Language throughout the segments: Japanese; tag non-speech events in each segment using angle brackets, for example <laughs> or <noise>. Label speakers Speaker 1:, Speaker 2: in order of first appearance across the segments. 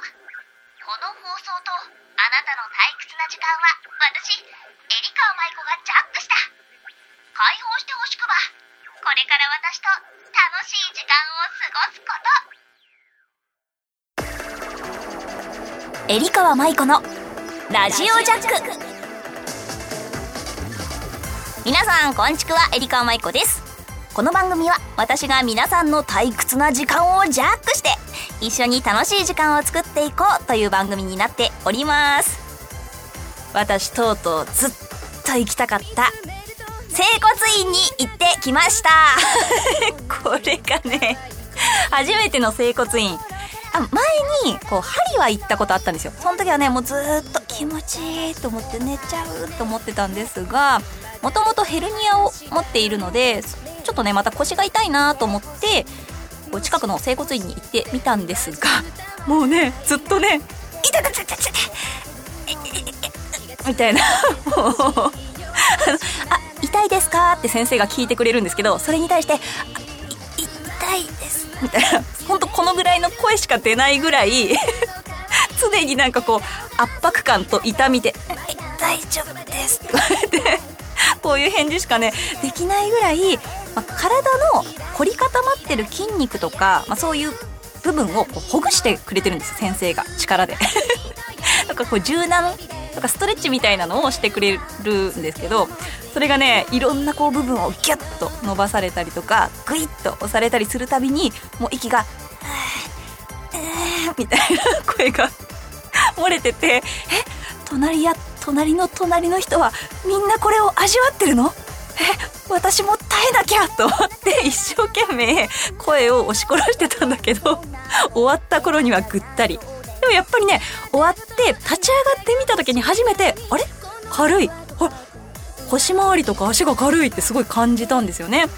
Speaker 1: この放送とあなたの退屈な時間は私エリカ舞子がジャックした。解放してほしくば。これから私と楽しい時間を過ごすこと。
Speaker 2: エリカ舞子のラジオジャック。皆さんこんちくはエリカ舞子です。この番組は私が皆さんの退屈な時間をジャックして一緒に楽しい時間を作っていこうという番組になっております。私とうとうずっと行きたかった。整骨院に行ってきました。<laughs> これがね初めての整骨院。あ前にこう針は行ったことあったんですよ。その時はねもうずっと気持ちいいと思って寝ちゃうと思ってたんですがもともとヘルニアを持っているのでちょっとねまた腰が痛いなと思ってこう近くの整骨院に行ってみたんですがもうねずっとね「痛くて痛くてみたいなもうあ痛いですか?」って先生が聞いてくれるんですけどそれに対して「痛いです」みたいなほんとこのぐらいの声しか出ないぐらい常になんかこう圧迫感と痛みで「大丈夫です」って言われてこういう返事しかねできないぐらい、まあ、体の凝り固まってる筋肉とか、まあ、そういう部分をこうほぐしてくれてるんです先生が力で。<laughs> なんかこう柔軟とかストレッチみたいなのをしてくれるんですけどそれがねいろんなこう部分をギュッと伸ばされたりとかグイッと押されたりするたびにもう息が「えー」みたいな声が <laughs> 漏れてて「え隣や隣の隣の人はみんなこれを味わってるの？私も耐えなきゃと思って一生懸命声を押し殺してたんだけど <laughs> 終わった頃にはぐったり。でもやっぱりね終わって立ち上がってみた時に初めてあれ？軽い。あ腰回りとか足が軽いってすごい感じたんですよね。やっ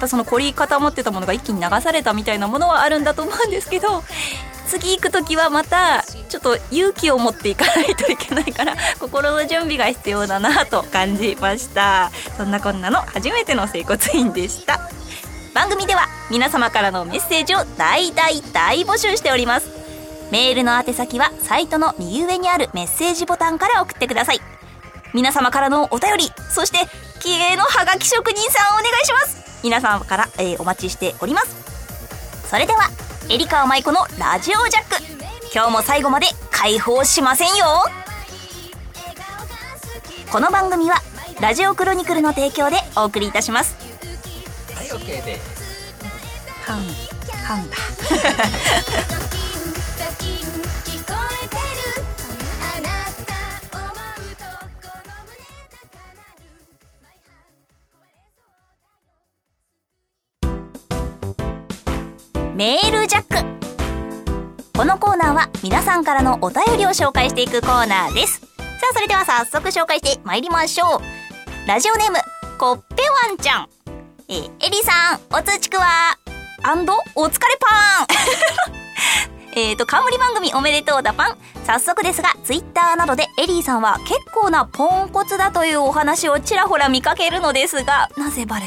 Speaker 2: ぱその凝り固まってたものが一気に流されたみたいなものはあるんだと思うんですけど次行く時はまたちょっと勇気を持っていかないといけないから <laughs> 心の準備が必要だなと感じました。そんなこんなの初めての整骨院でした。番組では皆様からのメッセージを大大大募集しております。メールの宛先はサイトの右上にあるメッセージボタンから送ってください。皆様からのお便りそして気鋭のハガキ職人さんお願いします。皆様から、えー、お待ちしております。それではエリカ舞子のラジオジャック。今日も最後まで解放しませんよ。この番組はラジオクロニクルの提供でお送りいたします。
Speaker 3: はい OK で。す
Speaker 2: はんはんだ <laughs> メールジャック。このコーナーは皆さんからのお便りを紹介していくコーナーです。さあそれでは早速紹介してまいりましょう。ラジオネームコッペワンちゃん。えー、エリさんおつちくわ。アンドお疲れパン。えーと、冠番組おめでとうだパン。早速ですが、ツイッターなどでエリーさんは結構なポンコツだというお話をちらほら見かけるのですが、なぜバレ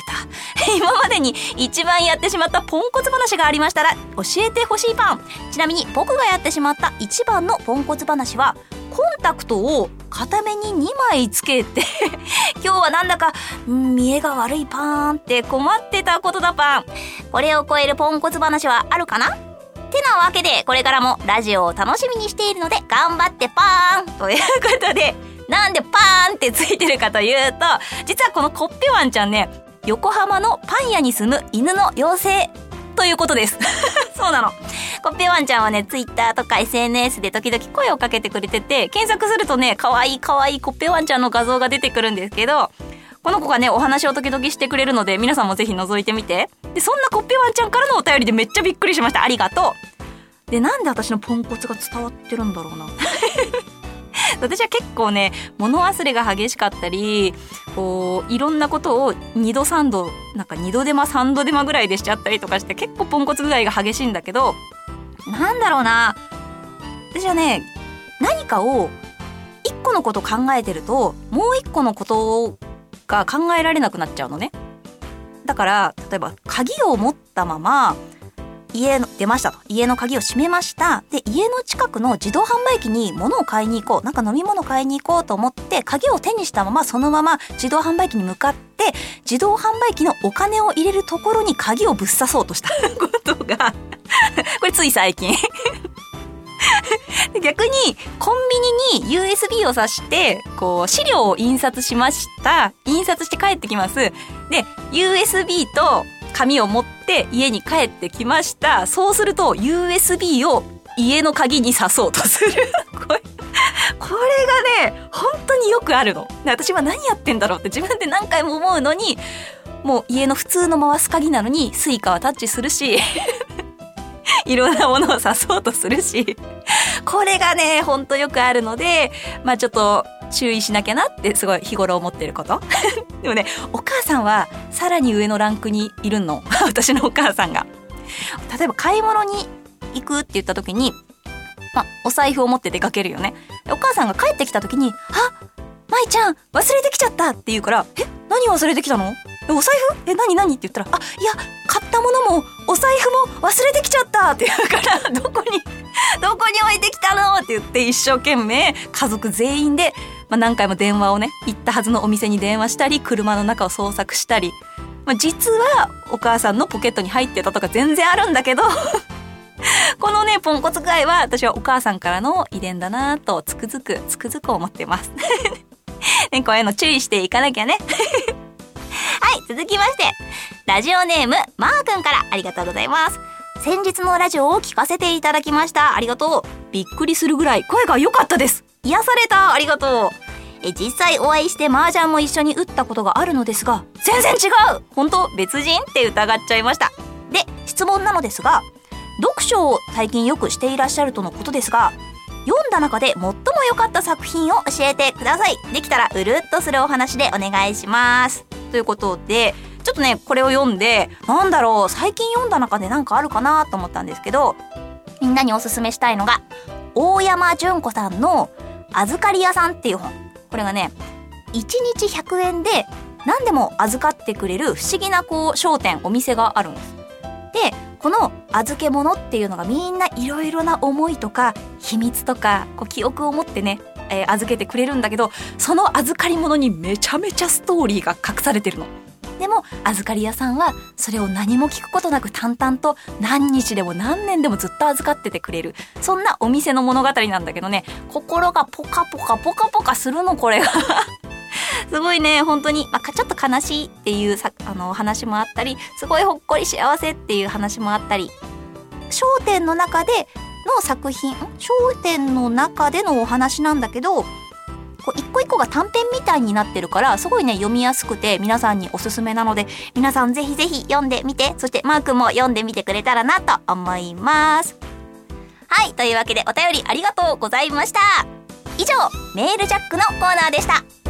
Speaker 2: た？<laughs> 今までに一番やってしまったポンコツ話がありましたら、教えてほしいパン。ちなみに僕がやってしまった一番のポンコツ話は、コンタクトを片目に2枚つけて <laughs> 今日はなんだか、見えが悪いパーンって困ってたことだパン。これを超えるポンコツ話はあるかな？ってなわけで、これからもラジオを楽しみにしているので、頑張ってパーンということで、なんでパーンってついてるかというと、実はこのコッペワンちゃんね、横浜のパン屋に住む犬の妖精ということです。<laughs> そうなの。コッペワンちゃんはね、ツイッターとか SNS で時々声をかけてくれてて、検索するとね、可愛い可愛いコッペワンちゃんの画像が出てくるんですけど、この子がね、お話を時々してくれるので、皆さんもぜひ覗いてみて。で、そんなコッペワンちゃんからのお便りでめっちゃびっくりしました。ありがとう。で、なんで私のポンコツが伝わってるんだろうな。<laughs> 私は結構ね、物忘れが激しかったり、こう、いろんなことを2度3度、なんか2度手間3度手間ぐらいでしちゃったりとかして結構ポンコツ具合が激しいんだけど、なんだろうな。私はね、何かを1個のこと考えてると、もう1個のことをが考えられなくなっちゃうのね。だから、例えば鍵を持ったまま、家の出ましたと。家の鍵を閉めました。で家の近くの自動販売機に物を買いに行こう。なんか飲み物買いに行こうと思って鍵を手にしたままそのまま自動販売機に向かって自動販売機のお金を入れるところに鍵をぶっ刺そうとした。<laughs> ことが。<laughs> これつい最近。<laughs> 逆にコンビニに USB を挿してこう資料を印刷しました。印刷して帰ってきます。で USB と紙を持って家に帰ってきました。そうすると USB を家の鍵に挿そうとする。<laughs> これこれがね本当によくあるの。私は何やってんだろうって自分で何回も思うのにもう家の普通の回す鍵なのにスイカはタッチするし。いろんなものを刺そうとするし、<laughs> これがね、ほんとよくあるので、まあちょっと注意しなきゃなってすごい日頃思ってること。<laughs> でもね、お母さんはさらに上のランクにいるの。<laughs> 私のお母さんが。例えば買い物に行くって言った時に、まあ、お財布を持って出かけるよね。お母さんが帰ってきた時に、あ舞ちゃん忘れてきちゃったって言うから、え何忘れてきたの？お財布？え、何何？って言ったら、あ、いや、買ったものも、お財布も忘れてきちゃったって言うから、<laughs> どこに、どこに置いてきたのって言って一生懸命家族全員で、まあ、何回も電話をね、行ったはずのお店に電話したり、車の中を捜索したり、まあ、実はお母さんのポケットに入ってたとか全然あるんだけど <laughs> このね、ポンコツ具合は私はお母さんからの遺伝だなとつくづく、つくづく思ってます。<laughs> ね、こういうの注意していかなきゃね。はい、続きまして、ラジオネーム、マーくんからありがとうございます。先日のラジオを聞かせていただきました。ありがとう。びっくりするぐらい声が良かったです。癒された。ありがとう。え、実際お会いして麻雀も一緒に打ったことがあるのですが、全然違う本当別人？って疑っちゃいました。で、質問なのですが、読書を最近よくしていらっしゃるとのことですが、読んだ中で最も良かった作品を教えてください。できたらうるっとするお話でお願いします。ということで、ちょっとね、これを読んで、なんだろう、最近読んだ中でなんかあるかなと思ったんですけど、みんなにおすすめしたいのが、大山純子さんの預かり屋さんっていう本。これがね、1日100円で何でも預かってくれる不思議なこう商店、お店があるんです。で、この預け物っていうのがみんないろいろな思いとか秘密とかこう記憶を持ってね、えー、預けてくれるんだけどその預かり物にめちゃめちゃストーリーが隠されてるの。でも預かり屋さんはそれを何も聞くことなく淡々と何日でも何年でもずっと預かっててくれる。そんなお店の物語なんだけどね。心がポカポカポカポカするのこれが。<laughs> すごいね、本当に、まあ、ちょっと悲しいっていうさ、あの、話もあったり、すごいほっこり幸せっていう話もあったり、商店の中での作品、商店の中でのお話なんだけど、こう一個一個が短編みたいになってるからすごいね読みやすくて皆さんにおすすめなので皆さんぜひぜひ読んでみてそしてマー君も読んでみてくれたらなと思います。はいというわけでお便りありがとうございました。以上メールジャックのコーナーでした。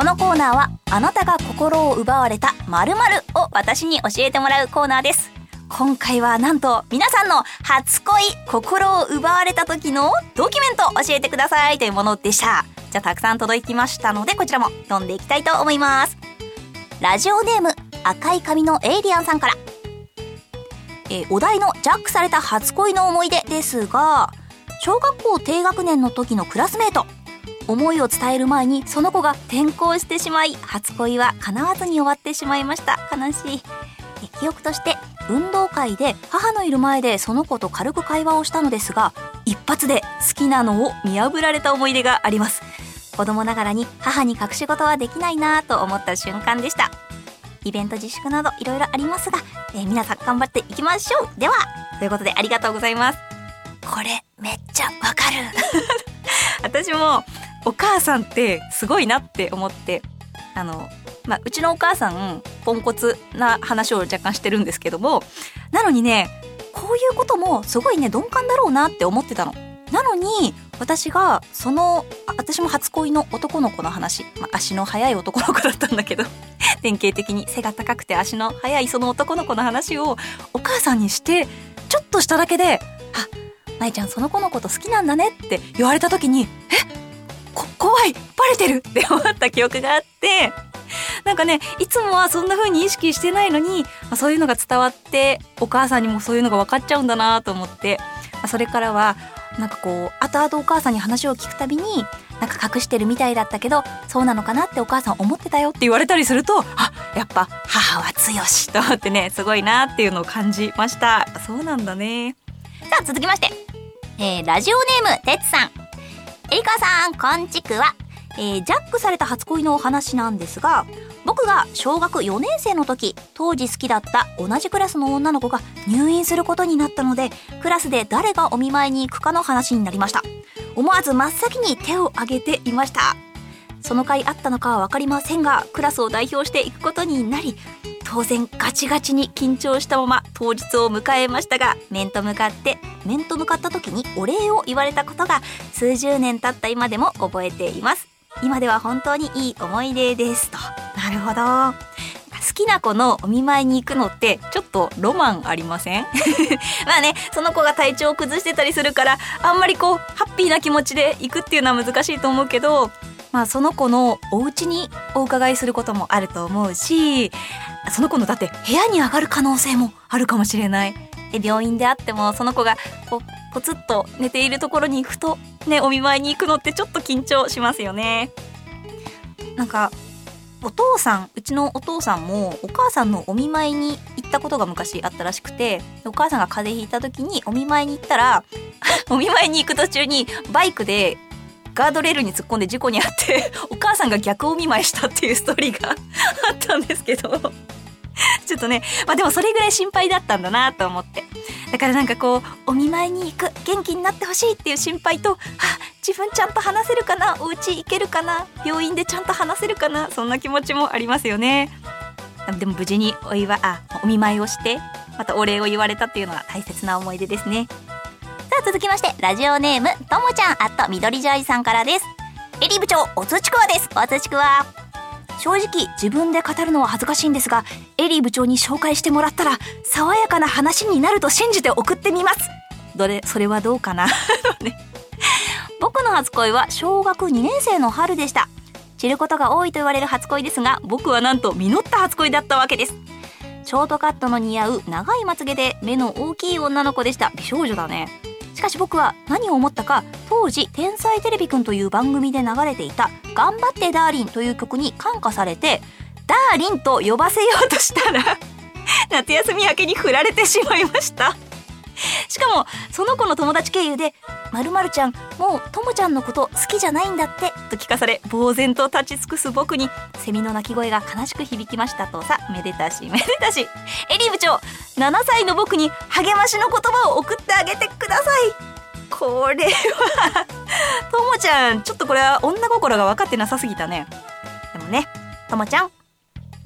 Speaker 2: このコーナーはあなたが心を奪われた〇〇を私に教えてもらうコーナーです。今回はなんと皆さんの初恋心を奪われた時のドキュメント教えてくださいというものでした。じゃあたくさん届きましたのでこちらも読んでいきたいと思います。ラジオネーム赤い髪のエイリアンさんから。え、お題のジャックされた初恋の思い出ですが小学校低学年の時のクラスメート。思いを伝える前にその子が転校してしまい初恋は叶わずに終わってしまいました悲しい記憶として運動会で母のいる前でその子と軽く会話をしたのですが一発で好きなのを見破られた思い出があります。子供ながらに母に隠し事はできないなと思った瞬間でした。イベント自粛などいろいろありますが、えー、皆さん頑張っていきましょう。ではということでありがとうございます。これめっちゃわかる。<laughs> 私もお母さんってすごいなって思ってあの、まあ、うちのお母さんポンコツな話を若干してるんですけどもなのにねこういうこともすごいね鈍感だろうなって思ってたの。なのに私がその私も初恋の男の子の話、まあ、足の速い男の子だったんだけど <laughs> 典型的に背が高くて足の速いその男の子の話をお母さんにしてちょっとしただけであ舞ちゃんその子のこと好きなんだねって言われた時に、えこ、怖いバレてる <laughs> って思った記憶があって、なんかね、いつもはそんな風に意識してないのに、まそういうのが伝わって、お母さんにもそういうのが分かっちゃうんだなと思って、まそれからは、なんかこう、後々お母さんに話を聞くたびに、なんか隠してるみたいだったけど、そうなのかなってお母さん思ってたよって言われたりすると、あ、やっぱ母は強しと思ってね、すごいなっていうのを感じました。そうなんだね。
Speaker 1: さあ、続きまして。えー、ラジオネーム、てつさん。エリカさん、こんちくわ。
Speaker 2: えージャックされた初恋のお話なんですが僕が小学4年生の時当時好きだった同じクラスの女の子が入院することになったのでクラスで誰がお見舞いに行くかの話になりました思わず真っ先に手を挙げていましたその回あったのかは分かりませんがクラスを代表していくことになり当然ガチガチに緊張したまま当日を迎えましたが面と向かって面と向かった時にお礼を言われたことが数十年経った今でも覚えています。今では本当にいい思い出です。と。なるほど。好きな子のお見舞いに行くのってちょっとロマンありません？<laughs> まあねその子が体調を崩してたりするからあんまりこうハッピーな気持ちで行くっていうのは難しいと思うけどまあその子のお家にお伺いすることもあると思うしその子のだって部屋に上がる可能性もあるかもしれない。で病院であってもその子がこうポツッと寝ているところにふとねお見舞いに行くのってちょっと緊張しますよね。なんかお父さんうちのお父さんもお母さんのお見舞いに行ったことが昔あったらしくてお母さんが風邪ひいた時にお見舞いに行ったら <laughs> お見舞いに行く途中にバイクでガードレールに突っ込んで事故に遭ってお母さんが逆お見舞いしたっていうストーリーが <laughs> あったんですけど。<laughs> ちょっとねまあでもそれぐらい心配だったんだなと思ってだからなんかこうお見舞いに行く元気になってほしいっていう心配と、はあ、自分ちゃんと話せるかなお家行けるかな病院でちゃんと話せるかなそんな気持ちもありますよねでも無事にお祝いあお見舞いをしてまたお礼を言われたっていうのは大切な思い出ですね
Speaker 1: さあ、続きまして、ラジオネーム、ともちゃん、あと、緑ジャージさんからです。エリ部長、おつちくわです。おつちくわ。
Speaker 2: 正直自分で語るのは恥ずかしいんですがエリー部長に紹介してもらったら爽やかな話になると信じて送ってみます。どれそれはどうかな、<laughs> 僕の初恋は小学2年生の春でした。知ることが多いと言われる初恋ですが僕はなんと実った初恋だったわけです。ショートカットの似合う長いまつげで目の大きい女の子でした。美少女だね。しかし僕は何を思ったか当時「天才テレビくん」という番組で流れていた「頑張ってダーリン」という曲に感化されて「ダーリン」と呼ばせようとしたら <laughs> 夏休み明けに振られてしまいました。しかもその子の友達経由で「まるまるちゃんもうともちゃんのこと好きじゃないんだって」と聞かされ呆然と立ち尽くす僕にセミの鳴き声が悲しく響きましたとさめでたしめでたし。<laughs> エリー部長7歳の僕に励ましの言葉を送ってあげてください。これはともちゃんちょっとこれは女心が分かってなさすぎたね。でもねともちゃん。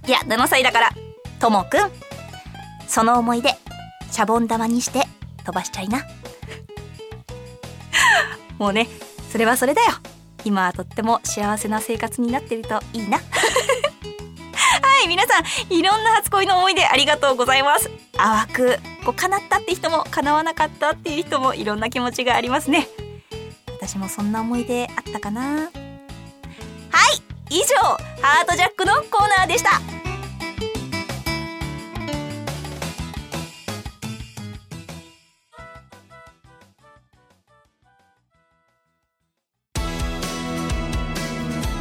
Speaker 2: いや7歳だからともくん。その思い出シャボン玉にして飛ばしちゃいな。もうねそれはそれだよ。今はとっても幸せな生活になってるといいな。<laughs> はい皆さんいろんな初恋の思い出ありがとうございます。淡くこう叶ったって人も叶わなかったっていう人もいろんな気持ちがありますね。私もそんな思い出あったかな。はい以上ハートジャックのコーナーでした。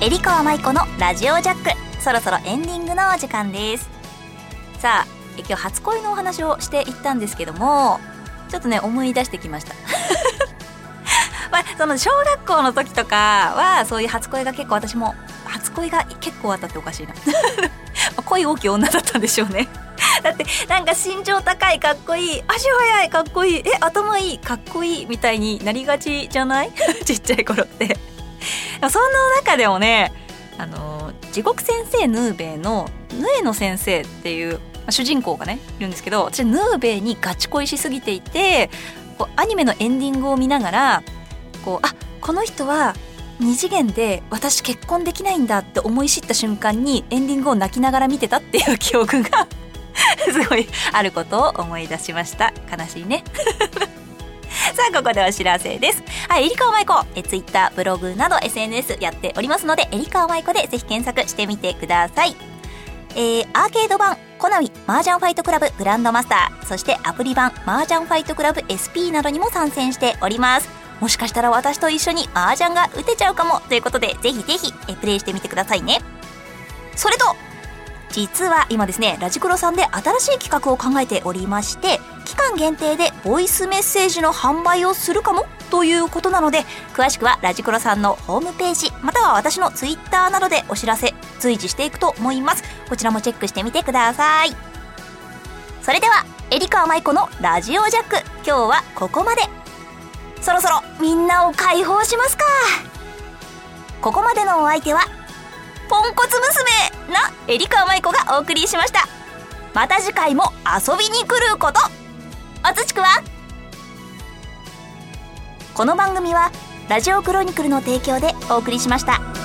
Speaker 2: エリカワマイコのラジオジャック。そろそろエンディングのお時間です。さあ今日初恋のお話をしていったんですけどもちょっとね思い出してきました。<laughs> まあその小学校の時とかはそういう初恋が結構私も初恋が結構あったっておかしいな。<laughs> まあ恋大きい女だったんでしょうね。<laughs> だってなんか身長高いかっこいい足速いかっこいいえ頭いいかっこいいみたいになりがちじゃない？ちっちゃい頃って。その中でもねあの地獄先生ヌーベイのヌエの先生っていう、まあ主人公がねいるんですけど私ヌーベイにガチ恋しすぎていてこうアニメのエンディングを見ながらこうあこの人は二次元で私結婚できないんだって思い知った瞬間にエンディングを泣きながら見てたっていう記憶が <laughs> すごいあることを思い出しました。悲しいね。さあここでお知らせです。はいエリカマイコえツイッターブログなど SNS やっておりますのでエリカマイコでぜひ検索してみてください。えー、アーケード版コナミ麻雀ファイトクラブグランドマスターそしてアプリ版麻雀ファイトクラブ SP などにも参戦しております。もしかしたら私と一緒に麻雀が打てちゃうかもということでぜひぜひえプレイしてみてくださいね。それと実は今ですねラジクロさんで新しい企画を考えておりまして期間限定でボイスメッセージの販売をするかもということなので詳しくはラジクロさんのホームページまたは私のツイッターなどでお知らせ随時していくと思います。こちらもチェックしてみてください。それではエリカ舞子のラジオジャック。今日はここまで。そろそろみんなを解放しますか。ここまでのお相手はポンコツ娘。なエリカ舞子がお送りしました。また次回も遊びに来ること。おつちくわこの番組はラジオクロニクルの提供でお送りしました。